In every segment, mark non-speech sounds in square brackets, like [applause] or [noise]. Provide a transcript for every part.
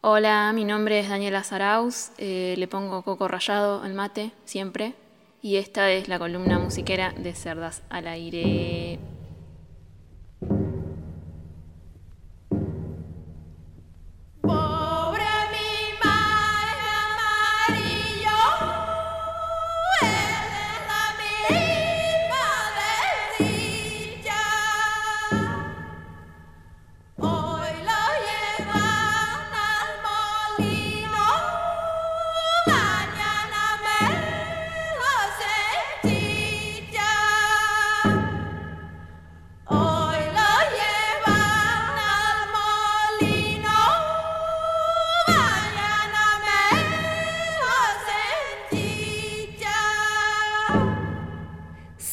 Hola, mi nombre es Daniela Zaraus, eh, le pongo coco rallado al mate siempre y esta es la columna musiquera de Cerdas al aire.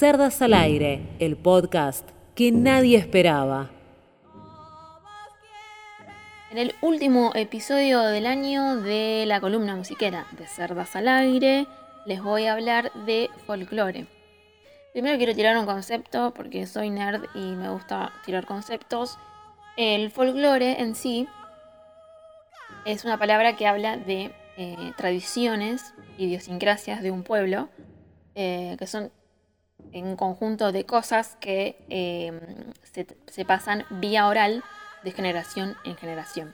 Cerdas al aire, el podcast que nadie esperaba. En el último episodio del año de la columna musiquera de Cerdas al aire, les voy a hablar de folclore. Primero quiero tirar un concepto porque soy nerd y me gusta tirar conceptos. El folclore en sí es una palabra que habla de eh, tradiciones, idiosincrasias de un pueblo, eh, que son en conjunto de cosas que em, se, pasan vía oral de generación en generación.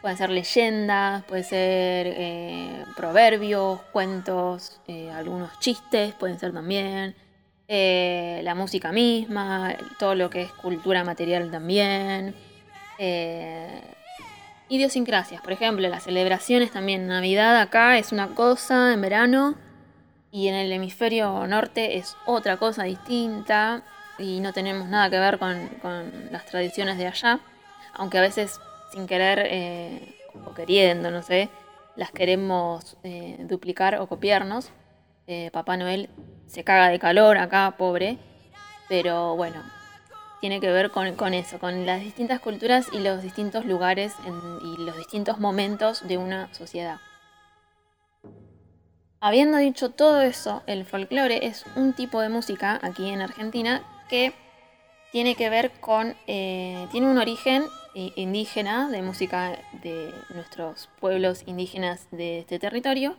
Pueden ser leyendas, pueden ser eh, proverbios, cuentos, eh, algunos chistes, pueden ser también, eh, la música misma, todo lo que es cultura material también. idiosincrasias, por ejemplo, las celebraciones también. Navidad acá es una cosa en verano y en el hemisferio norte es otra cosa distinta y no tenemos nada que ver con, las tradiciones de allá, aunque a veces sin querer eh, o queriendo, no sé, las queremos eh, duplicar o copiarnos. Eh, Papá Noel se caga de calor acá, pobre, pero bueno, tiene que ver con, eso, con las distintas culturas y los distintos lugares y los distintos momentos de una sociedad. Habiendo dicho todo eso, el folclore es un tipo de música aquí en Argentina que tiene que ver con, eh, tiene un origen indígena de música de nuestros pueblos indígenas de este territorio,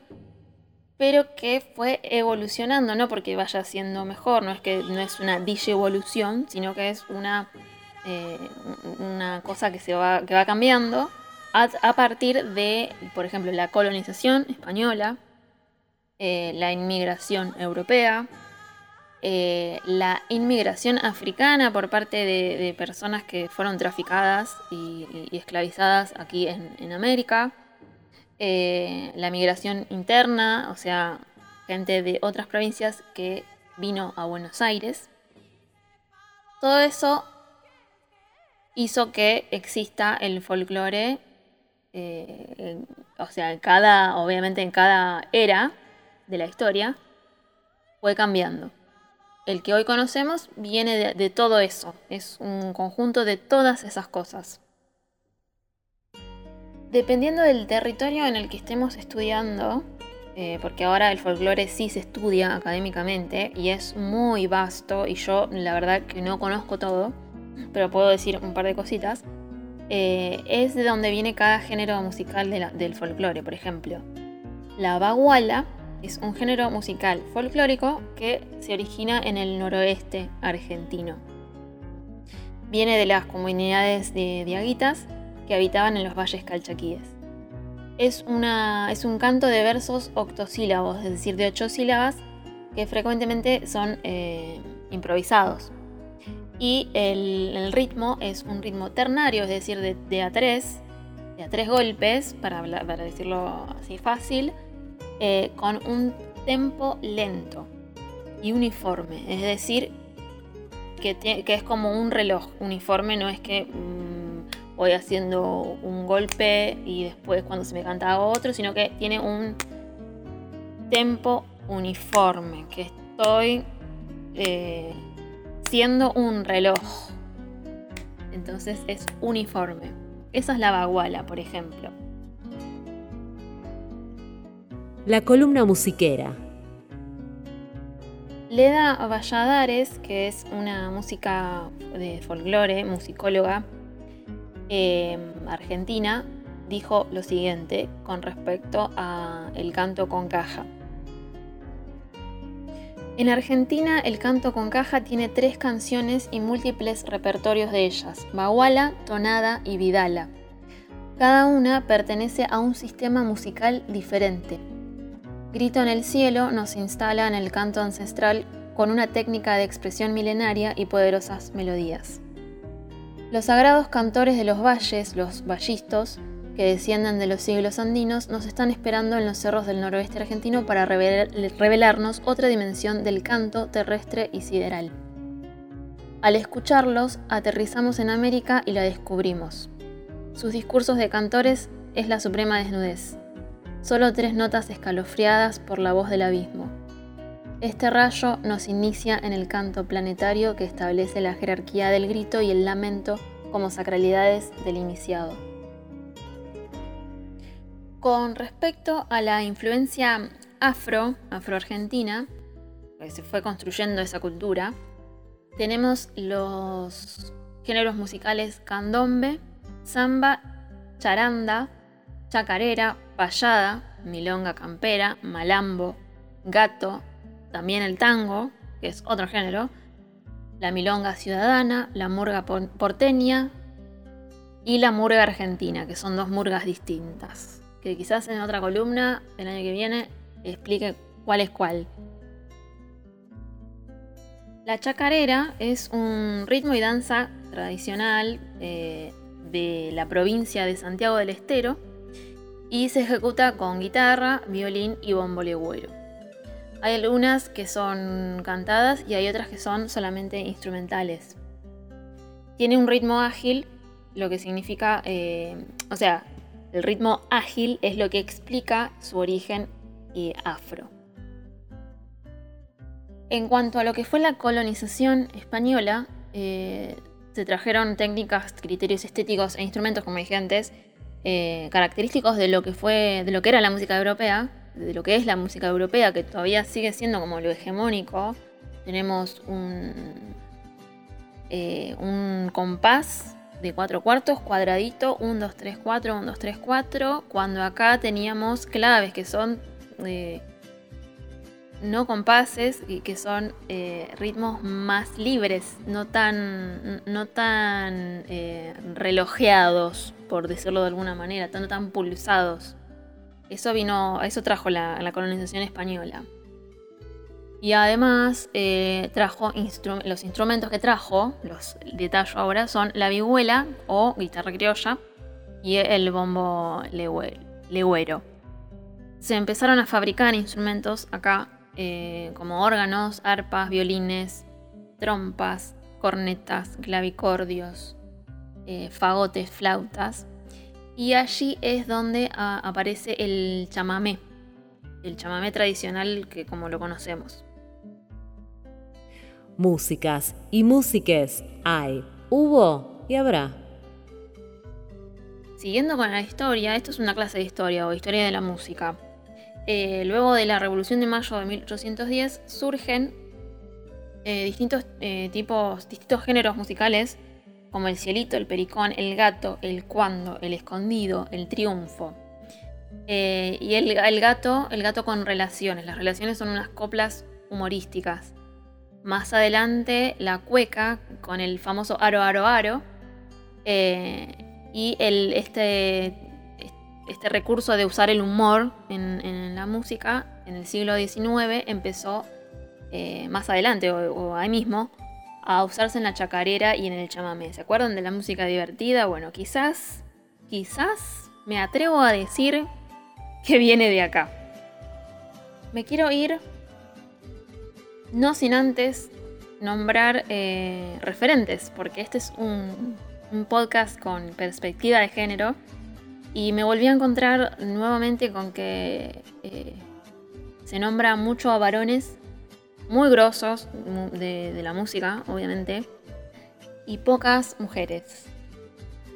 pero que fue evolucionando, no porque vaya siendo mejor, no es que no es una evolución, sino que es una, eh, una cosa que, se va, que va cambiando a partir de, por ejemplo, la colonización española, eh, la inmigración europea, eh, la inmigración africana por parte de, personas que fueron traficadas y, esclavizadas aquí en, América, eh, la migración interna, o sea, gente de otras provincias que vino a Buenos Aires. Todo eso hizo que exista el folclore, o sea, cada, obviamente en cada era, de la historia fue cambiando. El que hoy conocemos viene de, todo eso, es un conjunto de todas esas cosas. Dependiendo del territorio en el que estemos estudiando, eh, porque ahora el folclore sí se estudia académicamente y es muy vasto y yo la verdad que no conozco todo, pero puedo decir un par de cositas, eh, es de donde viene cada género musical del folclore. Por ejemplo, la baguala es un género musical folclórico que se origina en el noroeste argentino. Viene de las comunidades de diaguitas que habitaban en los valles calchaquíes. Es, una, es un canto de versos octosílabos, es decir, de ocho sílabas, que frecuentemente son eh, improvisados. Y el, ritmo es un ritmo ternario, es decir, de, a tres, de a tres golpes, para, para decirlo así fácil, eh, con un tempo lento y uniforme. Es decir, que, es como un reloj uniforme, no es que mm, voy haciendo un golpe y después cuando se me canta otro, sino que tiene un tempo uniforme, que estoy eh, siendo un reloj. Entonces es uniforme. Esa es la baguala, por ejemplo. La columna musiquera. Leda Valladares, que es una música de folclore, musicóloga em, argentina, dijo lo siguiente con respecto a el canto con caja. En Argentina el canto con caja tiene tres canciones y múltiples repertorios de ellas, baguala, tonada y vidala. Cada una pertenece a un sistema musical diferente. Grito en el cielo nos instala en el canto ancestral con una técnica de expresión milenaria y poderosas melodías. Los sagrados cantores de los valles, los vallistos, que descienden de los siglos andinos, nos están esperando en los cerros del noroeste argentino para revelarnos otra dimensión del canto terrestre y sideral. Al escucharlos, aterrizamos en América y la descubrimos. Sus discursos de cantores es la suprema desnudez. Solo tres notas escalofriadas por la voz del abismo. Este rayo nos inicia en el canto planetario que establece la jerarquía del grito y el lamento como sacralidades del iniciado. Con respecto a la influencia afro, afroargentina, que se fue construyendo esa cultura, tenemos los géneros musicales candombe, samba, charanda, chacarera, payada, milonga campera, malambo, gato, también el tango, que es otro género, la milonga ciudadana, la murga porteña y la murga argentina, que son dos murgas distintas que quizás en otra columna el año que viene explique cuál es cuál. La chacarera es un ritmo y danza tradicional eh, de la provincia de Santiago del Estero y se ejecuta con guitarra, violín y bombo. Hay algunas que son cantadas y hay otras que son solamente instrumentales. Tiene un ritmo ágil, lo que significa, eh, o sea, el ritmo ágil es lo que explica su origen afro. En cuanto a lo que fue la colonización española, eh, se trajeron técnicas, criterios estéticos e instrumentos, como dije antes, eh, característicos de lo que fue, de lo que era la música europea, de lo que es la música europea, que todavía sigue siendo como lo hegemónico. Tenemos un, eh, un compás de cuatro cuartos, cuadradito, 1, 2, 3, 4, 1, 2, 3, 4, cuando acá teníamos claves que son eh, no compases y que son eh, ritmos más libres, no tan, no tan eh, relojeados, por decirlo de alguna manera, no tan pulsados. Eso vino, eso trajo la, la colonización española. Y además eh, trajo los instrumentos que trajo, los detallo ahora, son la vihuela o guitarra criolla y el bombo legüero. Se empezaron a fabricar instrumentos acá eh, como órganos, arpas, violines, trompas, cornetas, clavicordios, eh, fagotes, flautas. Y allí es donde ah, aparece el chamamé, el chamamé tradicional que como lo conocemos músicas y músiques hay, hubo y habrá. Siguiendo con la historia, esto es una clase de historia o historia de la música. Eh, luego de la Revolución de Mayo de 1810 surgen eh, distintos eh, tipos, distintos géneros musicales como el cielito, el pericón, el gato, el cuando, el escondido, el triunfo. y el, el, gato, el gato con relaciones. Las relaciones son unas coplas humorísticas. Más adelante la cueca con el famoso aro, aro, aro. Y el, este, este recurso de usar el humor en, la música en el siglo XIX empezó eh, más adelante o, ahí mismo a usarse en la chacarera y en el chamamé. ¿Se acuerdan de la música divertida? Bueno, quizás, quizás me atrevo a decir que viene de acá. Me quiero ir no sin antes nombrar eh, referentes, porque este es un, podcast con perspectiva de género y me volví a encontrar nuevamente con que eh, se nombra mucho a varones muy grosos de, la música, obviamente, y pocas mujeres.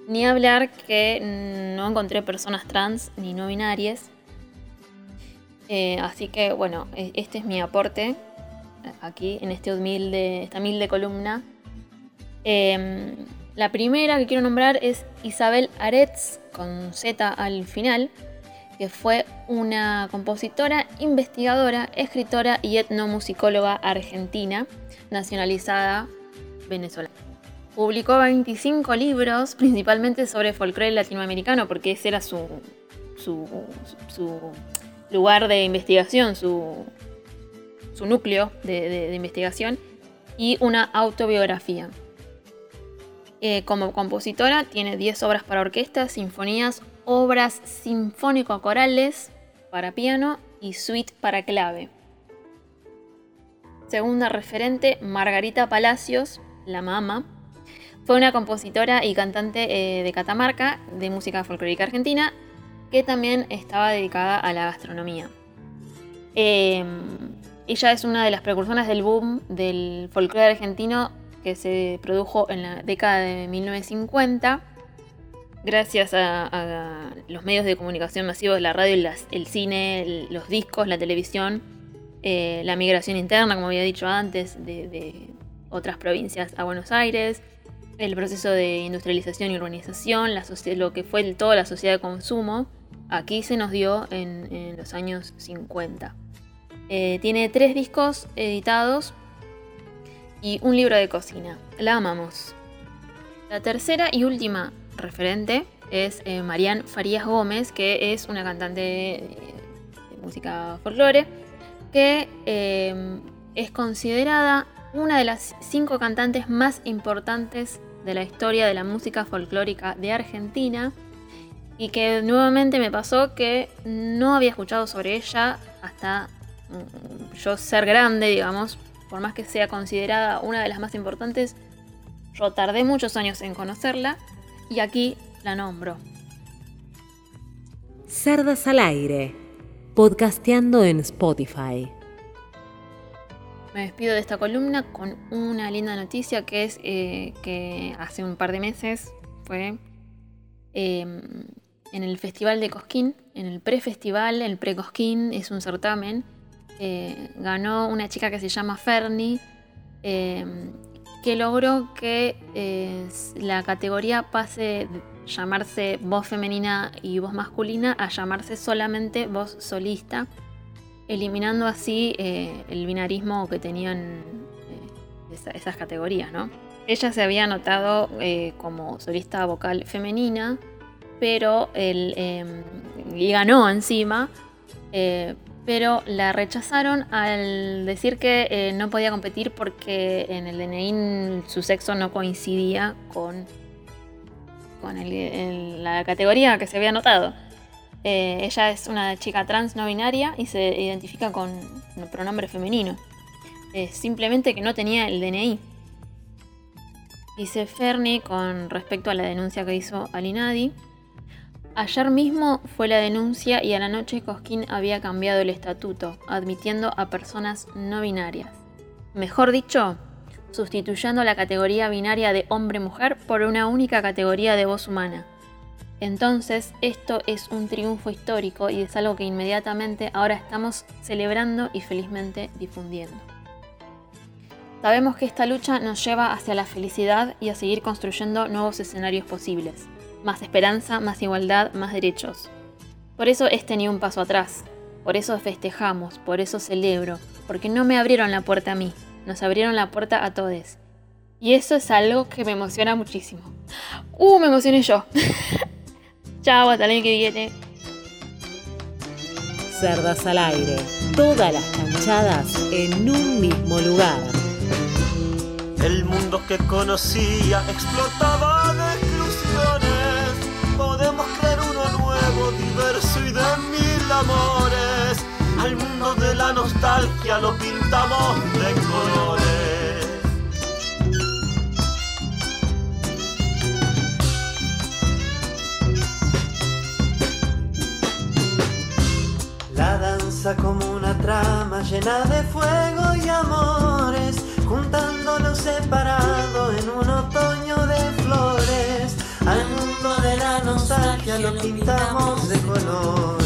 Ni hablar que no encontré personas trans ni no binarias. Eh, así que bueno, e, este es mi aporte aquí en este humilde, esta humilde columna. Em, La primera que quiero nombrar es Isabel Aretz, con Z al final, que fue una compositora, investigadora, escritora y etnomusicóloga argentina, nacionalizada venezolana. Publicó 25 libros, principalmente sobre folclore latinoamericano, porque ese era su, lugar de investigación, su núcleo de, investigación, y una autobiografía. Eh, como compositora tiene 10 obras para orquesta, sinfonías, obras sinfónico-corales para piano y suite para clave. Segunda referente, Margarita Palacios, la mama. Fue una compositora y cantante eh, de Catamarca, de música folclórica argentina, que también estaba dedicada a la gastronomía. Em, ella es una de las precursoras del boom del folclore argentino que se produjo en la década de 1950 gracias a, los medios de comunicación masivos, la radio, el cine, los discos, la televisión, eh, la migración interna, como había dicho antes, de, otras provincias a Buenos Aires, el proceso de industrialización y urbanización, lo que fue toda la sociedad de consumo, aquí se nos dio en, los años 50. Eh, tiene tres discos editados y un libro de cocina. La amamos. La tercera y última referente es eh, Farías Gómez, que es una cantante de, música folclore, que eh, es considerada una de las cinco cantantes más importantes de la historia de la música folclórica de Argentina y que nuevamente me pasó que no había escuchado sobre ella hasta mm, yo ser grande, digamos, por más que sea considerada una de las más importantes, yo tardé muchos años en conocerla y aquí la nombro. Cerdas al aire, podcasteando en Spotify. Me despido de esta columna con una linda noticia que es eh, que hace un par de meses fue em, en el Festival de Cosquín, en el pre-festival, el pre-Cosquín es un certamen, eh, ganó una chica que se llama Fernie em, que logró que eh, la categoría pase de llamarse voz femenina y voz masculina a llamarse solamente voz solista, eliminando así eh, el binarismo que tenían eh, esas categorías, ¿no? Ella se había anotado como solista vocal femenina, pero el, em, y ganó encima, pero la rechazaron al decir que eh, no podía competir porque en el DNI su sexo no coincidía con, con la categoría que se había anotado. Eh, ella es una chica trans no binaria y se identifica con un pronombre femenino. simplemente que no tenía el DNI. Dice Fernie con respecto a la denuncia que hizo Alinadi Ayer mismo fue la denuncia y a la noche Cosquín había cambiado el estatuto, admitiendo a personas no binarias. Mejor dicho, sustituyendo la categoría binaria de hombre-mujer por una única categoría de voz humana. Entonces, esto es un triunfo histórico y es algo que inmediatamente ahora estamos celebrando y felizmente difundiendo. Sabemos que esta lucha nos lleva hacia la felicidad y a seguir construyendo nuevos escenarios posibles más esperanza, más igualdad, más derechos. Por eso este ni un paso atrás, por eso festejamos, por eso celebro, porque no me abrieron la puerta a mí, nos abrieron la puerta a todos. Y eso es algo que me emociona muchísimo. ¡Uh, me emocioné yo! [laughs] Chao, hasta el año que viene. Cerdas al aire, todas las canchadas en un mismo lugar. El mundo que conocía explotaba amores. Al mundo de la nostalgia lo pintamos de colores. La danza como una trama llena de fuego y amores, juntando lo separado en un otoño de flores al mundo de la nostalgia lo pintamos de colores.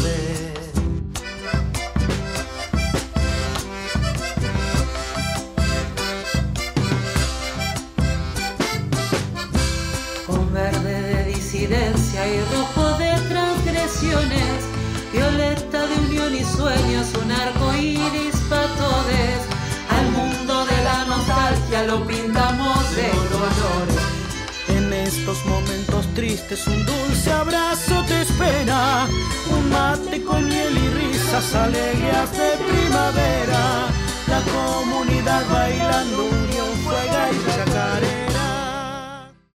Y rojo de transgresiones, violeta de unión y sueños, un arco iris para todos. Al mundo de la nostalgia lo pintamos de colores. En estos momentos tristes un dulce abrazo te espera, un mate con miel y risas alegres de primavera, la comunidad bailando unión, juega y chacaré.